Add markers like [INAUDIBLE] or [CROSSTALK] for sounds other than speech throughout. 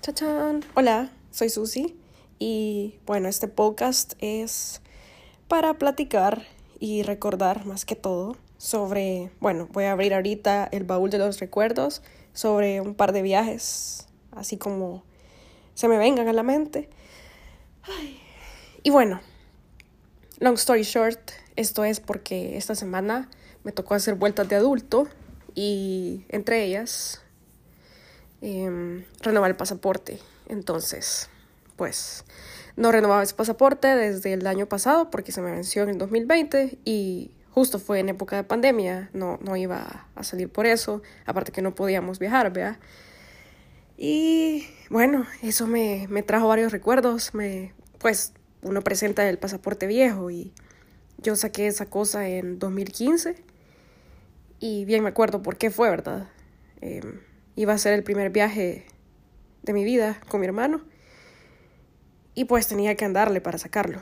Chachán. Hola, soy Susi y bueno, este podcast es para platicar y recordar más que todo sobre, bueno, voy a abrir ahorita el baúl de los recuerdos sobre un par de viajes, así como se me vengan a la mente. Y bueno, long story short, esto es porque esta semana me tocó hacer vueltas de adulto y entre ellas eh, renovar el pasaporte. Entonces, pues no renovaba ese pasaporte desde el año pasado porque se me venció en el 2020 y justo fue en época de pandemia, no, no iba a salir por eso, aparte que no podíamos viajar, vea. Y bueno, eso me, me trajo varios recuerdos, me, pues uno presenta el pasaporte viejo y yo saqué esa cosa en 2015 y bien me acuerdo por qué fue, ¿verdad? Eh, iba a ser el primer viaje de mi vida con mi hermano y pues tenía que andarle para sacarlo.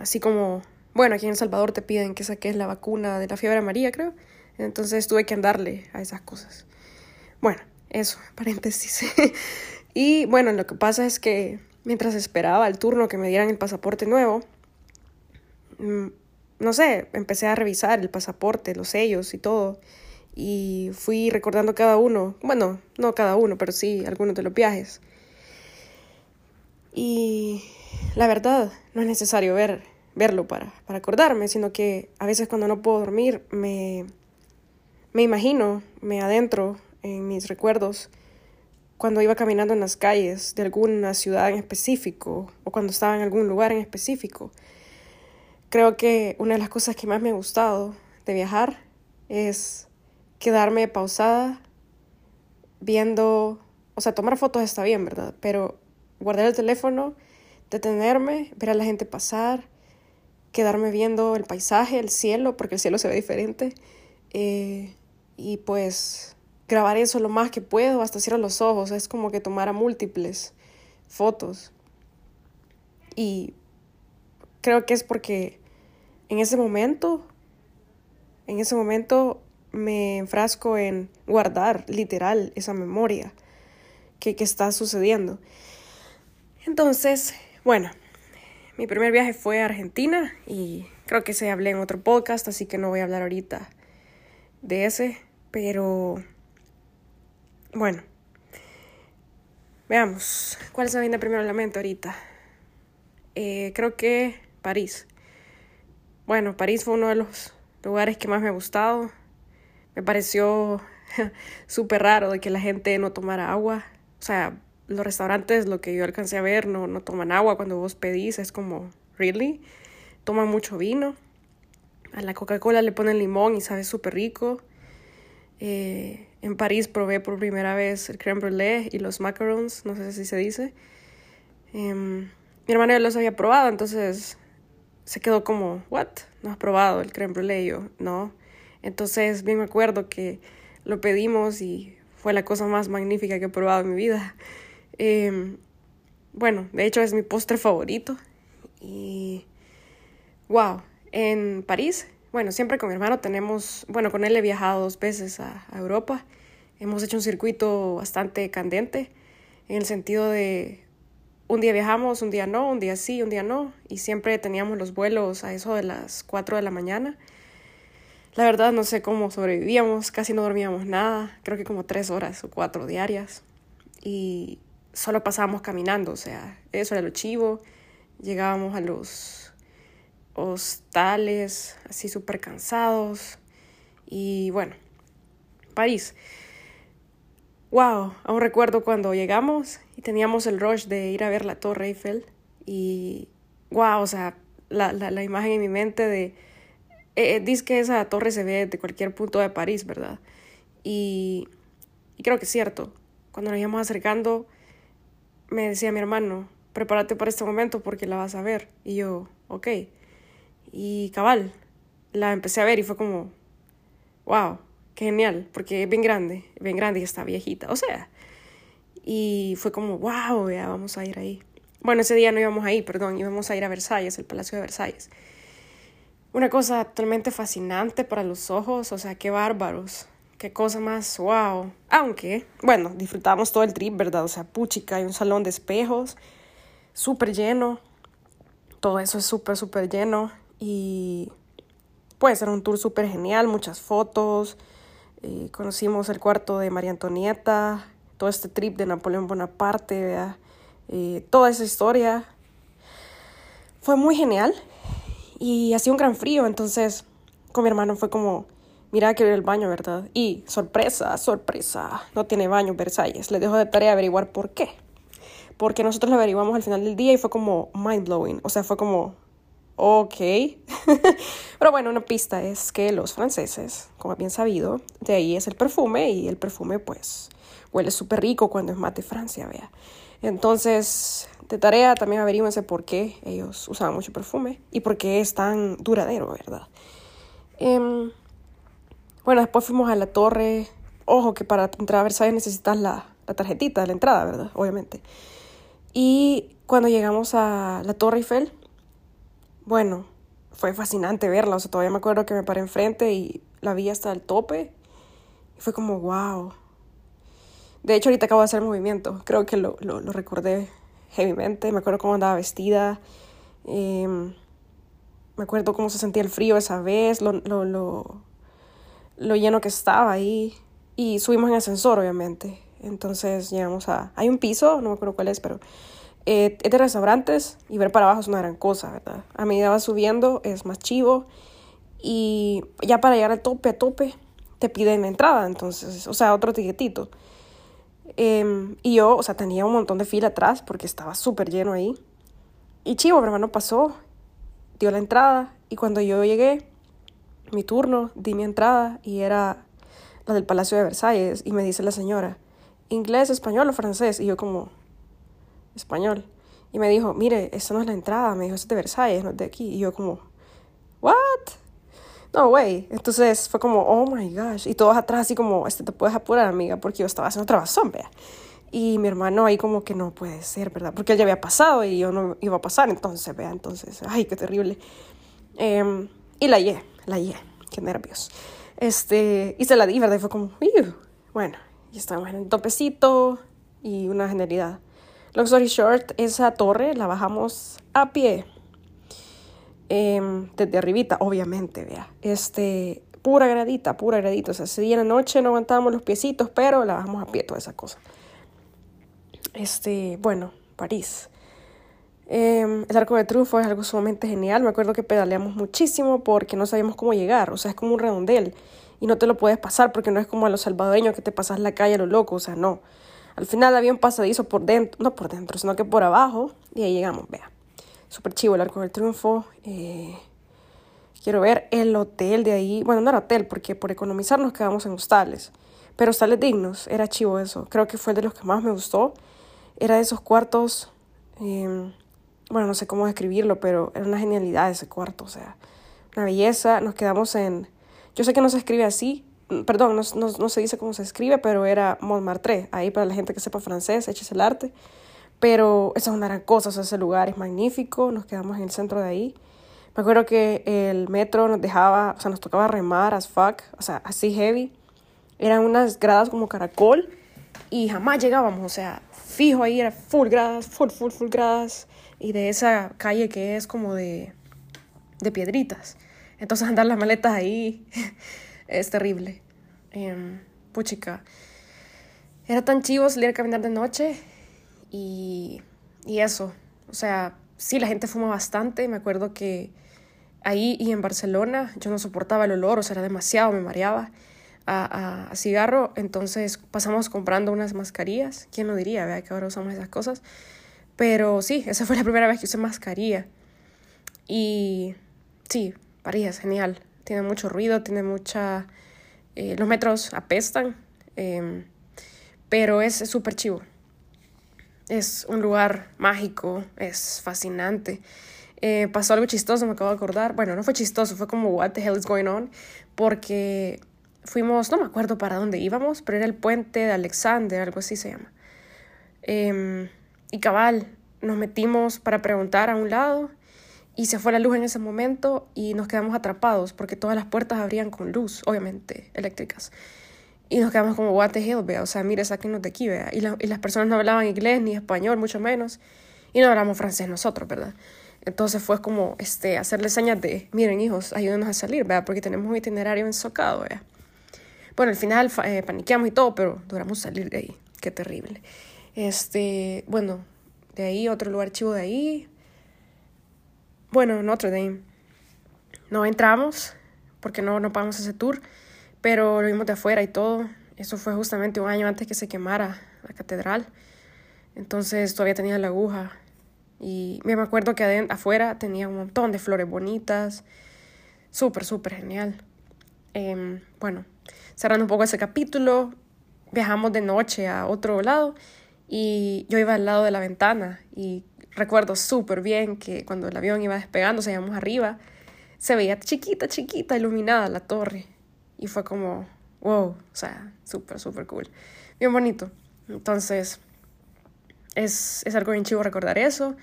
Así como, bueno, aquí en El Salvador te piden que saques la vacuna de la fiebre amarilla, creo. Entonces tuve que andarle a esas cosas. Bueno, eso, [LAUGHS] paréntesis. y bueno, lo que pasa es que mientras esperaba el turno que me dieran el pasaporte nuevo, mm, no sé, empecé a revisar el pasaporte, los sellos y todo. Y fui recordando cada uno, bueno, no cada uno, pero sí algunos de los viajes. Y la verdad, no es necesario ver, verlo para, para acordarme, sino que a veces cuando no puedo dormir me, me imagino, me adentro en mis recuerdos cuando iba caminando en las calles de alguna ciudad en específico o cuando estaba en algún lugar en específico. Creo que una de las cosas que más me ha gustado de viajar es quedarme pausada viendo, o sea, tomar fotos está bien, ¿verdad? Pero guardar el teléfono, detenerme, ver a la gente pasar, quedarme viendo el paisaje, el cielo, porque el cielo se ve diferente, eh, y pues grabar eso lo más que puedo, hasta cierrar los ojos, es como que tomara múltiples fotos. Y creo que es porque en ese momento, en ese momento me enfrasco en guardar literal esa memoria que, que está sucediendo. Entonces, bueno, mi primer viaje fue a Argentina y creo que se hablé en otro podcast, así que no voy a hablar ahorita de ese, pero bueno, veamos, ¿cuál se viene primero a la mente ahorita? Eh, creo que París. Bueno, París fue uno de los lugares que más me ha gustado. Me pareció [LAUGHS] súper raro de que la gente no tomara agua. O sea, los restaurantes, lo que yo alcancé a ver, no, no toman agua cuando vos pedís, es como, ¿really? Toman mucho vino. A la Coca-Cola le ponen limón y sabe súper rico. Eh, en París probé por primera vez el crème brûlée y los macarons, no sé si se dice. Em, mi hermano ya los había probado, entonces se quedó como, ¿what? ¿No has probado el crème brûlée? yo, no. Entonces, bien me acuerdo que lo pedimos y fue la cosa más magnífica que he probado en mi vida. Eh, bueno, de hecho es mi postre favorito. Y wow, en París, bueno, siempre con mi hermano tenemos, bueno, con él he viajado dos veces a, a Europa. Hemos hecho un circuito bastante candente en el sentido de un día viajamos, un día no, un día sí, un día no, y siempre teníamos los vuelos a eso de las 4 de la mañana. La verdad no sé cómo sobrevivíamos, casi no dormíamos nada, creo que como tres horas o cuatro diarias. Y solo pasábamos caminando, o sea, eso era lo chivo. Llegábamos a los hostales así súper cansados. Y bueno, París. Wow, aún recuerdo cuando llegamos y teníamos el rush de ir a ver la Torre Eiffel. Y wow, o sea, la, la, la imagen en mi mente de. Eh, eh, dice que esa torre se ve de cualquier punto de París, ¿verdad? Y, y creo que es cierto. Cuando nos íbamos acercando, me decía mi hermano, prepárate para este momento porque la vas a ver. Y yo, ok. Y cabal, la empecé a ver y fue como, wow, qué genial, porque es bien grande, bien grande y está viejita, o sea. Y fue como, wow, ya vamos a ir ahí. Bueno, ese día no íbamos ahí, perdón, íbamos a ir a Versalles, el Palacio de Versalles. Una cosa totalmente fascinante para los ojos, o sea, qué bárbaros. qué cosa más, wow. Aunque, bueno, disfrutamos todo el trip, ¿verdad? O sea, puchica, hay un salón de espejos, súper lleno. Todo eso es súper, súper lleno. Y puede ser un tour súper genial, muchas fotos. Eh, conocimos el cuarto de María Antonieta, todo este trip de Napoleón Bonaparte. Eh, toda esa historia. Fue muy genial y hacía un gran frío, entonces con mi hermano fue como, mira que ir el baño, ¿verdad? Y sorpresa, sorpresa, no tiene baño Versalles. Le dejo de tarea averiguar por qué. Porque nosotros lo averiguamos al final del día y fue como mind blowing. O sea, fue como, ok. [LAUGHS] Pero bueno, una pista es que los franceses, como bien sabido, de ahí es el perfume y el perfume pues huele súper rico cuando es mate Francia, vea. Entonces, de tarea también averigüense por qué ellos usaban mucho perfume y por qué es tan duradero, ¿verdad? Em, bueno, después fuimos a la torre. Ojo, que para entrar a Versalles necesitas la, la tarjetita de la entrada, ¿verdad? Obviamente. Y cuando llegamos a la Torre Eiffel, bueno, fue fascinante verla. O sea, todavía me acuerdo que me paré enfrente y la vi hasta el tope. Y fue como, wow. De hecho, ahorita acabo de hacer movimiento. Creo que lo, lo recordé heavymente. Me acuerdo cómo andaba vestida. Em, me acuerdo cómo se sentía el frío esa vez, lo, lo, lo, lo, lleno que estaba ahí. Y subimos en ascensor, obviamente. Entonces llegamos a... Hay un piso, no me acuerdo cuál es, pero eh, es de restaurantes y ver para abajo es una gran cosa, ¿verdad? A medida va subiendo es más chivo y ya para llegar al tope, a tope, te piden entrada, entonces, o sea, otro tiquetito. Em, y yo, o sea, tenía un montón de fila atrás porque estaba súper lleno ahí. Y chivo, mi hermano pasó, dio la entrada y cuando yo llegué, mi turno, di mi entrada y era la del Palacio de Versalles y me dice la señora, inglés, español o francés. Y yo como, español. Y me dijo, mire, esta no es la entrada, me dijo, es de Versalles, no es de aquí. Y yo como, what? No, güey. Entonces fue como, oh my gosh. Y todos atrás así como, este te puedes apurar, amiga, porque yo estaba haciendo trabazón, vea. Y mi hermano ahí como que no puede ser, ¿verdad? Porque él ya había pasado y yo no iba a pasar, entonces, vea, entonces, ay, qué terrible. Em, y la hallé, la hallé, qué nervios. Este, y se la di, ¿verdad? Y fue como, bueno, y estábamos en el topecito y una genialidad. Long story short, esa torre la bajamos a pie Em, desde arribita, obviamente, vea. Este, pura gradita, pura gradita. O sea, ese día en la noche no aguantábamos los piecitos, pero la bajamos a pie toda esa cosa. Este, bueno, París. Em, el arco de triunfo es algo sumamente genial. Me acuerdo que pedaleamos muchísimo porque no sabíamos cómo llegar. O sea, es como un redondel y no te lo puedes pasar porque no es como a los salvadoreños que te pasas la calle a lo loco. O sea, no. Al final había un pasadizo por dentro, no por dentro, sino que por abajo y ahí llegamos, vea súper chivo el Arco del Triunfo. Eh, quiero ver el hotel de ahí. Bueno, no era hotel, porque por economizar nos quedamos en hostales. Pero hostales dignos, era chivo eso. Creo que fue el de los que más me gustó. Era de esos cuartos. Em, bueno, no sé cómo describirlo, pero era una genialidad ese cuarto. O sea, una belleza. Nos quedamos en. Yo sé que no se escribe así. Mm, perdón, no, no, no se dice cómo se escribe, pero era Montmartre. Ahí para la gente que sepa francés, eches el arte. Pero esa es una gran cosa, ese lugar es magnífico, nos quedamos en el centro de ahí. Me acuerdo que el metro nos dejaba, o sea, nos tocaba remar as fuck, o sea, así heavy. Eran unas gradas como caracol y jamás llegábamos, o sea, fijo ahí era full gradas, full, full, full gradas. Y de esa calle que es como de, de piedritas. Entonces andar las maletas ahí [LAUGHS] es terrible. Eh, puchica. Era tan chivo salir a caminar de noche y, y eso, o sea, sí, la gente fuma bastante. Me acuerdo que ahí y en Barcelona yo no soportaba el olor, o sea, era demasiado, me mareaba a, a, cigarro. Entonces pasamos comprando unas mascarillas. ¿Quién lo diría? Vea que ahora usamos esas cosas. Pero sí, esa fue [LAUGHS] la primera vez que usé mascarilla. Y sí, París es genial. Tiene mucho ruido, tiene mucha... Eh, los metros apestan, eh, pero es súper chivo. Es un lugar mágico, es fascinante. Eh, pasó algo chistoso, me acabo de acordar. Bueno, no fue chistoso, fue como, what the hell is going on? Porque fuimos, no me acuerdo para dónde íbamos, pero era el puente de Alexander, algo así se llama. Em, y cabal, nos metimos para preguntar a un lado y se fue la luz en ese momento y nos quedamos atrapados porque todas las puertas abrían con luz, obviamente, eléctricas. Y nos quedamos como, what the hell, vea, o sea, mire, sáquenos de aquí, vea. Y, y las personas no hablaban inglés ni español, mucho menos. Y no hablamos francés nosotros, ¿verdad? Entonces fue como este, hacerle señas de, miren hijos, ayúdenos a salir, ¿verdad? Porque tenemos un itinerario ensocado, ¿verdad? Bueno, al final eh, paniqueamos y todo, pero duramos salir de ahí. Qué terrible. Este, bueno, de ahí, otro lugar chivo de ahí. Bueno, Notre Dame. No entramos porque no, no pagamos ese tour, pero lo vimos de afuera y todo. Eso fue justamente un año antes que se quemara la catedral. Entonces todavía tenía la aguja. Y me acuerdo que afuera tenía un montón de flores bonitas. Súper, súper genial. Em, bueno, cerrando un poco ese capítulo, viajamos de noche a otro lado y yo iba al lado de la ventana y recuerdo súper bien que cuando el avión iba despegando, se íbamos arriba, se veía chiquita, chiquita, iluminada la torre y fue como, wow, o sea, súper, súper cool, bien bonito. Entonces, es, es algo bien chivo recordar eso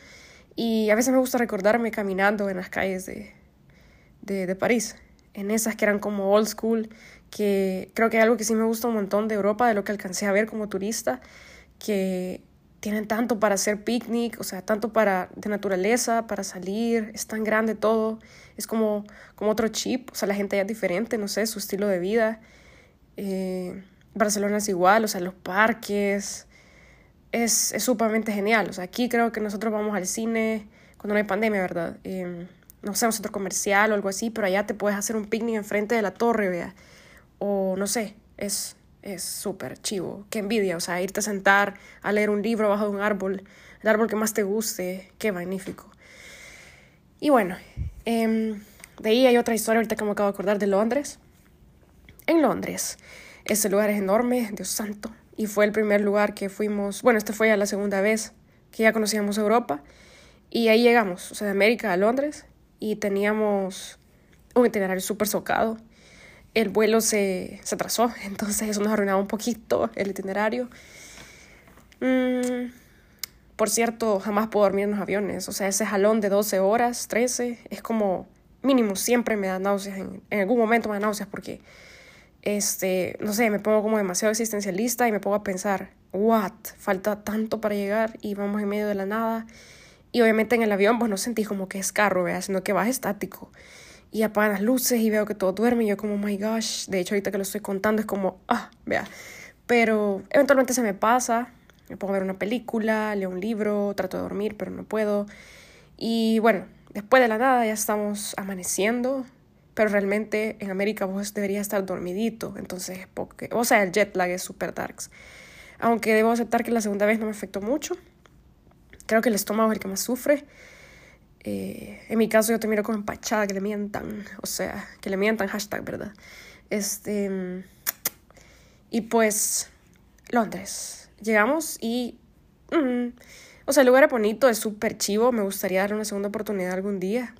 y a veces me gusta recordarme caminando en las calles de, de, de París, en esas que eran como old school, que creo que es algo que sí me gusta un montón de Europa, de lo que alcancé a ver como turista, que tienen tanto para hacer picnic, o sea, tanto para de naturaleza, para salir, es tan grande todo, es como, como otro chip, o sea, la gente ya es diferente, no sé, su estilo de vida. Eh, Barcelona es igual, o sea, los parques, es, es sumamente genial, o sea, aquí creo que nosotros vamos al cine cuando no hay pandemia, ¿verdad? Eh, no sé, un centro comercial o algo así, pero allá te puedes hacer un picnic enfrente de la torre, vea o no sé, es es súper chivo. Qué envidia, o sea, irte a sentar a leer un libro bajo un árbol, el árbol que más te guste, qué magnífico. Y bueno, em, de ahí hay otra historia ahorita que me acabo de acordar de Londres. En Londres, ese lugar es enorme, Dios santo, y fue el primer lugar que fuimos, bueno, este fue ya la segunda vez que ya conocíamos Europa, y ahí llegamos, o sea, de América a Londres, y teníamos un itinerario súper socado el vuelo se, se atrasó, [LAUGHS] entonces eso nos arruinaba un poquito el itinerario. Mm, por cierto, jamás puedo dormir en los aviones, o sea, ese jalón de 12 horas, 13, es como mínimo, siempre me da náuseas, en, algún momento me da náuseas porque, este, no sé, me pongo como demasiado existencialista y me pongo a pensar, what, falta tanto para llegar y vamos en medio de la nada. Y obviamente en el avión, pues no sentí como que es carro, sino que vas estático y apagan las luces y veo que todo duerme y yo como, oh my gosh, de hecho ahorita que lo estoy contando es como, ah, vea, pero eventualmente se me pasa, me pongo a ver una película, leo un libro, trato de dormir, pero no puedo. Y bueno, después de la nada ya estamos amaneciendo, pero realmente en América vos deberías estar dormidito, entonces, porque, o sea, el jet lag es super darks. Aunque debo aceptar que la segunda vez no me afectó mucho, creo que el estómago es el que más sufre. Eh, en mi caso yo te miro con empachada, que le mientan, o sea, que le mientan, hashtag, ¿verdad? Este, y pues, Londres. Llegamos y, mm, o sea, el lugar es bonito, es súper chivo, me gustaría darle una segunda oportunidad algún día.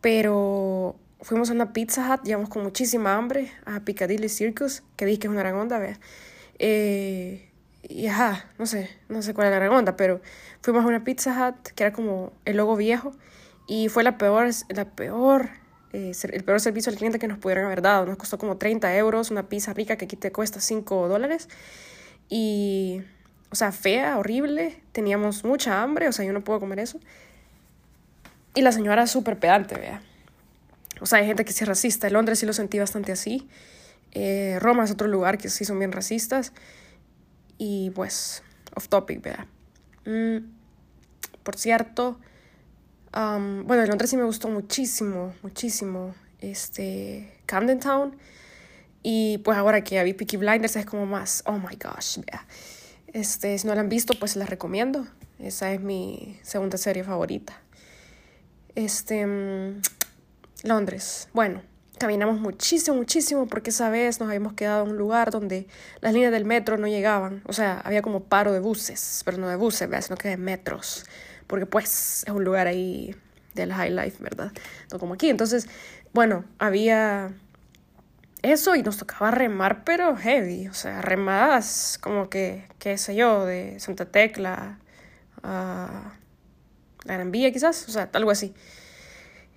Pero fuimos a una Pizza Hut, llegamos con muchísima hambre, a Piccadilly Circus, que dije que es una gran onda, vea. Eh, y ajá, no sé, no sé cuál es la onda, pero fuimos a una Pizza Hut que era como el logo viejo y fue la peor, la peor, eh, el peor servicio al cliente que nos pudieron haber dado. Nos costó como 30 euros una pizza rica que aquí te cuesta 5 dólares y, o sea, fea, horrible, teníamos mucha hambre, o sea, yo no puedo comer eso. Y la señora súper pedante, vea. O sea, hay gente que sí es racista. En Londres sí lo sentí bastante así. Eh, Roma es otro lugar que sí son bien racistas. Y pues, off topic, vea. Mm, por cierto, bueno, en Londres sí me gustó muchísimo, muchísimo, este, Camden Town. Y pues ahora que ya vi Peaky Blinders es como más, oh my gosh, vea. Este, si no la han visto, pues la recomiendo. Esa es mi segunda serie favorita. Este, mm, Londres. Bueno, caminamos muchísimo, muchísimo, porque esa vez nos habíamos quedado en un lugar donde las líneas del metro no llegaban. O sea, había como paro de buses, pero no de buses, sino que de metros. Porque pues es un lugar ahí del high life, ¿verdad? No como aquí. Entonces, bueno, había eso y nos tocaba remar, pero heavy. O sea, remadas como que, qué sé yo, de Santa Tecla a la Gran Vía quizás. O sea, algo así.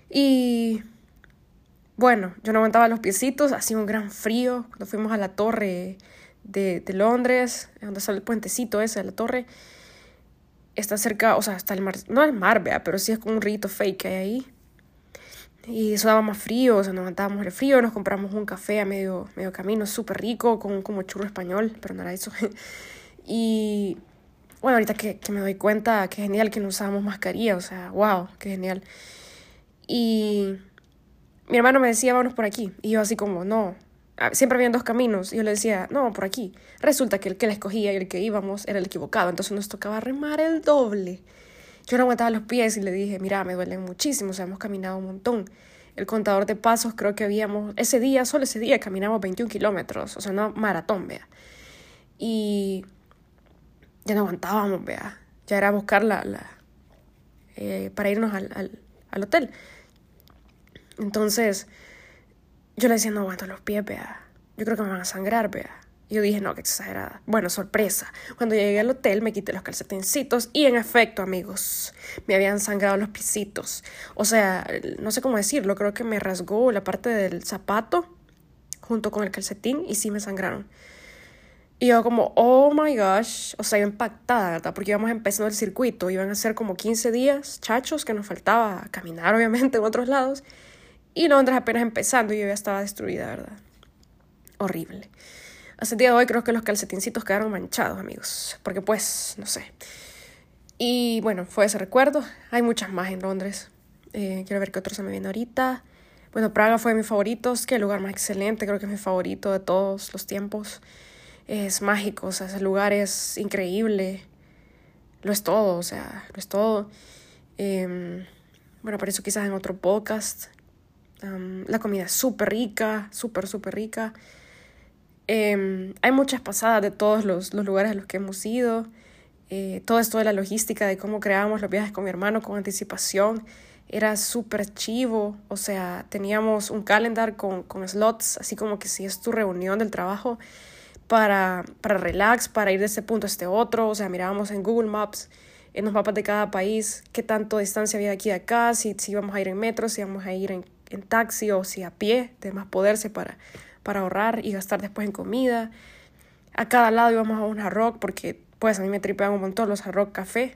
Y bueno, yo no aguantaba los piecitos, hacía un gran frío cuando fuimos a la torre de, de Londres, donde sale el puentecito ese de la torre. Está cerca, o sea, está el mar, no el mar, vea, pero sí es como un rito fake que hay ahí. Y eso daba más frío, o sea, nos aguantábamos el frío, nos compramos un café a medio, medio camino, súper rico, con como churro español, pero no era eso. [LAUGHS] y bueno, ahorita que, que, me doy cuenta, qué genial que no usábamos mascarilla, o sea, wow, qué genial. Y mi hermano me decía, vámonos por aquí. Y yo así como, no, ah, siempre habían dos caminos. Y yo le decía, no, por aquí. Resulta que el que la escogía y el que íbamos era el equivocado, entonces nos tocaba remar el doble. Yo no aguantaba los pies y le dije, mira, me duelen muchísimo, o sea, hemos caminado un montón. El contador de pasos creo que habíamos, ese día, solo ese día, caminamos 21 kilómetros, o sea, no maratón, vea. Y ya no aguantábamos, vea. Ya era buscar la, eh, para irnos al, al, hotel. Entonces, yo le decía, no aguanto los pies, vea. Yo creo que me van a sangrar, vea yo dije, no, qué exagerada. Bueno, sorpresa. Cuando llegué al hotel me quité los calcetincitos y en efecto, amigos, me habían sangrado los pisitos. O sea, no sé cómo decirlo, creo que me rasgó la parte del zapato junto con el calcetín y sí me sangraron. Y yo como, oh my gosh, o sea, yo impactada, ¿verdad? Porque íbamos empezando el circuito, iban a ser como 15 días, chachos, que nos faltaba caminar obviamente en otros lados. Y Londres apenas empezando y yo ya estaba destruida, ¿verdad? Horrible. Hasta el día de hoy creo que los calcetincitos quedaron manchados, amigos. Porque pues, no sé. Y bueno, fue ese recuerdo. Hay muchas más en Londres. Eh, quiero ver qué otros se me viene ahorita. Bueno, Praga fue de mis favoritos. Qué lugar más excelente. Creo que es mi favorito de todos los tiempos. Es mágico, o sea, ese lugar es increíble. Lo es todo, o sea, lo es todo. Eh, bueno, por eso quizás en otro podcast. La comida es súper rica, súper, súper rica. Eh, hay muchas pasadas de todos los, los, lugares a los que hemos ido. Eh, todo esto de la logística, de cómo creábamos los viajes con mi hermano con anticipación, era súper chivo. O sea, teníamos un calendar con, con slots, así como que si es tu reunión del trabajo, para, para relax, para ir de este punto a este otro. O sea, mirábamos en Google Maps, en los mapas de cada país, qué tanto distancia había de aquí a acá, si, si íbamos a ir en metro, si íbamos a ir en, en taxi o si a pie, de más poderse para para ahorrar y gastar después en comida. A cada lado íbamos a un rock porque pues a mí me tripean un montón los rock café.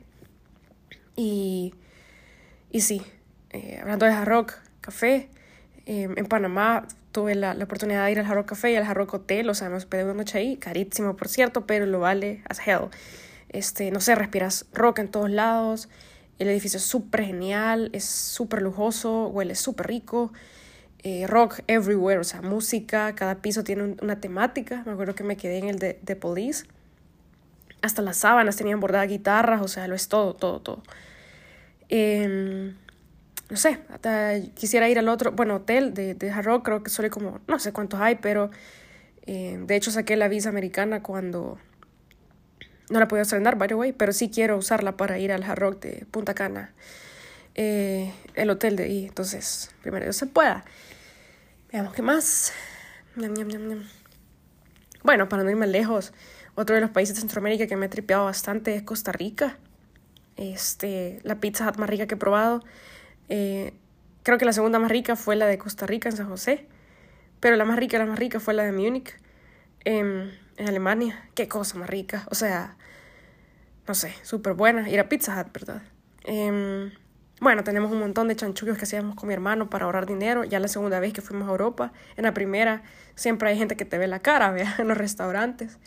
Y, y sí, eh, hablando de rock café, em, en Panamá tuve la, la, oportunidad de ir al hard café y al hard hotel, o sea, me hospedé una noche ahí, carísimo por cierto, pero lo vale as hell. Este, no sé, respiras rock en todos lados, el edificio es súper genial, es súper lujoso, huele súper rico. Eh, rock everywhere, o sea, música, cada piso tiene una temática. Me acuerdo que me quedé en el de, de Police. Hasta las sábanas tenían bordadas guitarras, o sea, lo es todo, todo, todo. Em, no sé, hasta quisiera ir al otro, bueno, hotel de, de Hard creo que solo como, no sé cuántos hay, pero eh, de hecho saqué la visa americana cuando no la podía estrenar, by the way, pero sí quiero usarla para ir al Hard Rock de Punta Cana, eh, el hotel de ahí, entonces, primero se pueda. Veamos qué más. Bueno, para no irme lejos, otro de los países de Centroamérica que me ha tripeado bastante es Costa Rica. Este, la pizza más rica que he probado. Eh, creo que la segunda más rica fue la de Costa Rica en San José. Pero la más rica, la más rica fue la de Múnich, em, en Alemania. Qué cosa más rica. O sea, no sé, súper buena. Ir a Pizza Hut, ¿verdad? Eh, bueno, tenemos un montón de chanchullos que hacíamos con mi hermano para ahorrar dinero. Ya la segunda vez que fuimos a Europa, en la primera, siempre hay gente que te ve la cara, [LAUGHS] vea, en los restaurantes.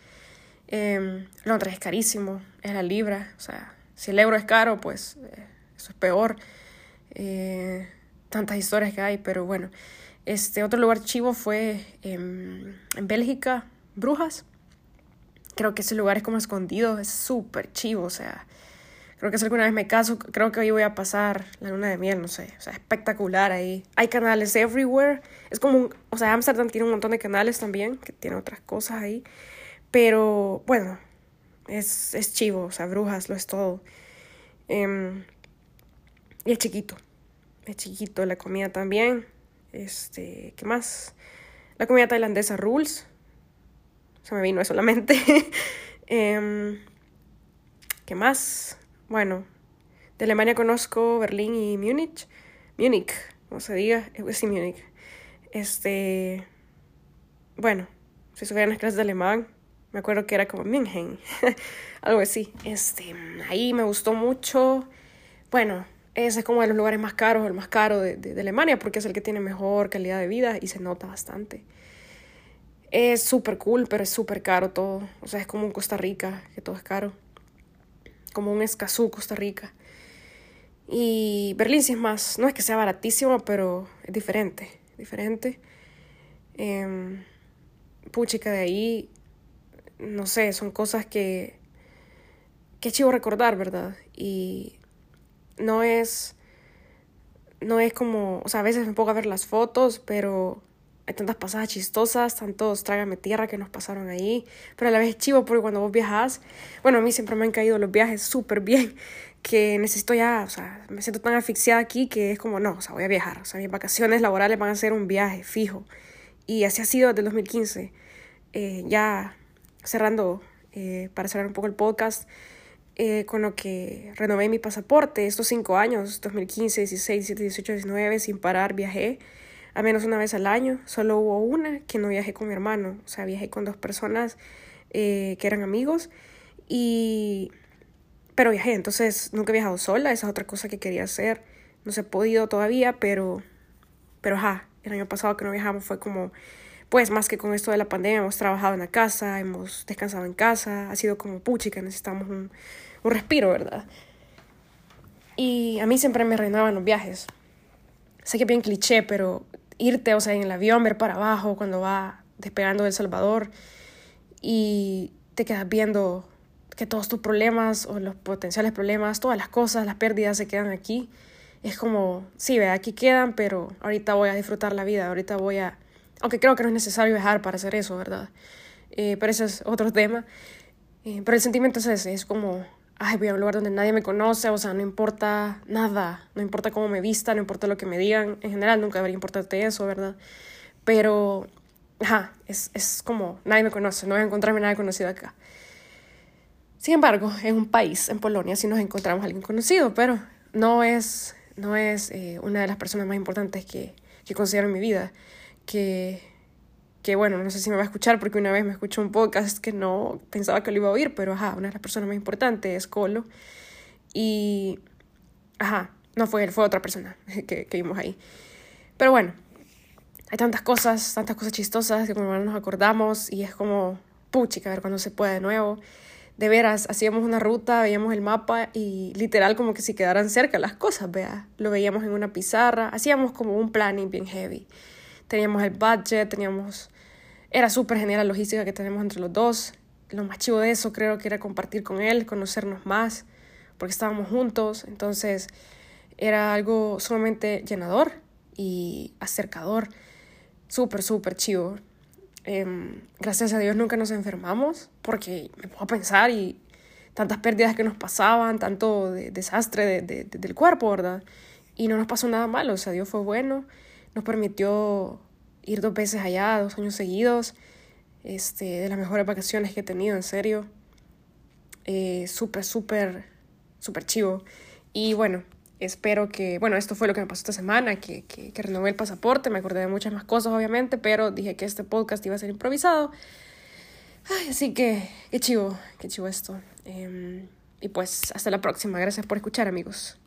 Eh, Londres es carísimo, es la libra. O sea, si el euro es caro, pues eh, eso es peor. Eh, tantas historias que hay, pero bueno. Este otro lugar chivo fue en Bélgica, Brujas. Creo que ese lugar es como escondido, es súper chivo, o sea, Creo que si alguna vez me caso, creo que hoy voy a pasar la luna de miel, no sé. O sea, espectacular ahí. Hay canales everywhere. Es como, un, o sea, Amsterdam tiene un montón de canales también, que tiene otras cosas ahí. Pero, bueno, es, es chivo, o sea, brujas, lo es todo. Eh, y es chiquito. Es chiquito, la comida también. Este, ¿qué más? La comida tailandesa rules. Se me vino eso a la eh, [LAUGHS] ¿Qué más? Bueno, de Alemania conozco Berlín y Múnich. Múnich, como se diga, eh, sí, Múnich. Este, bueno, si estuvieran las clases de alemán, me acuerdo que era como München, [LAUGHS] algo así. Este, ahí me gustó mucho. Bueno, ese es como de los lugares más caros, el más caro de, Alemania, porque es el que tiene mejor calidad de vida y se nota bastante. Es súper cool, pero es súper caro todo. O sea, es como un Costa Rica, que todo es caro. Como un Escazú, Costa Rica. Y Berlín sí es más, no es que sea baratísimo, pero es diferente, diferente. Eh, puchica de ahí, no sé, son cosas que, que chivo recordar, ¿verdad? Y no es, no es como, o sea, a veces me pongo a ver las fotos, pero hay tantas pasadas chistosas, tantos trágame tierra que nos pasaron ahí, pero a la vez es chivo porque cuando vos viajas, bueno, a mí siempre me han caído los viajes súper bien, [LAUGHS] que necesito ya, o sea, me siento tan asfixiada aquí que es como, no, o sea, voy a viajar, o sea, mis vacaciones laborales van a ser un viaje fijo, y así ha sido desde el 2015, eh, ya cerrando, eh, para cerrar un poco el podcast, eh, con lo que renové mi pasaporte estos cinco años, 2015, 16, 17, 18, 19, sin parar viajé a menos una vez al año. Solo hubo una que no viajé con mi hermano, o sea, viajé con dos personas eh, que eran amigos y... Pero viajé, entonces nunca he viajado sola, esa es otra cosa que quería hacer. No se ha podido todavía, pero... Pero ajá, el año pasado que no viajamos fue como pues más que con esto de la pandemia hemos trabajado en la casa, hemos descansado en casa, ha sido como puchi que necesitamos un, un respiro, ¿verdad? Y a mí siempre me reinaban los viajes. Sé que bien cliché, pero irte, o sea, en el avión, ver para abajo cuando va despegando de El Salvador y te quedas viendo que todos tus problemas o los potenciales problemas, todas las cosas, las pérdidas se quedan aquí. Es como, sí, ve, aquí quedan, pero ahorita voy a disfrutar la vida, ahorita voy a aunque creo que no es necesario viajar para hacer eso, ¿verdad? Eh, pero ese es otro [LAUGHS] tema. Eh, pero el sentimiento es ese, es como, ay, voy a un lugar donde nadie me conoce, o sea, no importa nada, no importa cómo me vista, no importa lo que me digan, en general nunca debería importarte eso, ¿verdad? Pero, ajá, es, es como, nadie me conoce, no voy a encontrarme nadie conocido acá. Sin embargo, en un país, en Polonia, sí nos encontramos a alguien conocido, pero no es, no es eh, una de las personas más importantes que, que considero en mi vida que, que bueno, no sé si me va a escuchar porque una vez me escuchó un podcast que no pensaba que lo iba a oír, pero ajá, una de las personas más importantes es Colo. Y, ajá, no fue él, fue otra persona [LAUGHS] que, que vimos ahí. Pero bueno, hay tantas cosas, tantas cosas chistosas que como nos acordamos y es como, puchica, a ver cuándo se puede de nuevo. De veras, hacíamos una ruta, veíamos el mapa y literal como que si quedaran cerca las cosas, vea. Lo veíamos en una pizarra, hacíamos como un planning bien heavy teníamos el budget, teníamos... Era súper genial la logística que tenemos entre los dos. Lo más chivo de eso creo que era compartir con él, conocernos más, porque estábamos juntos. Entonces era algo sumamente llenador y acercador. Súper, súper chivo. Em, gracias a Dios nunca nos enfermamos, porque me puedo pensar y tantas pérdidas que nos pasaban, tanto desastre de, del cuerpo, ¿verdad? Y no nos pasó nada malo, o sea, Dios fue bueno nos permitió ir dos veces allá, dos años seguidos, este, de las mejores vacaciones que he tenido, en serio. Eh, súper, súper, súper chivo. Y bueno, espero que, bueno, esto fue lo que me pasó esta semana, que, que, renové el pasaporte, me acordé de muchas más cosas, obviamente, pero dije que este podcast iba a ser improvisado. así que, qué chivo, qué chivo esto. Em, y pues, hasta la próxima. Gracias por escuchar, amigos.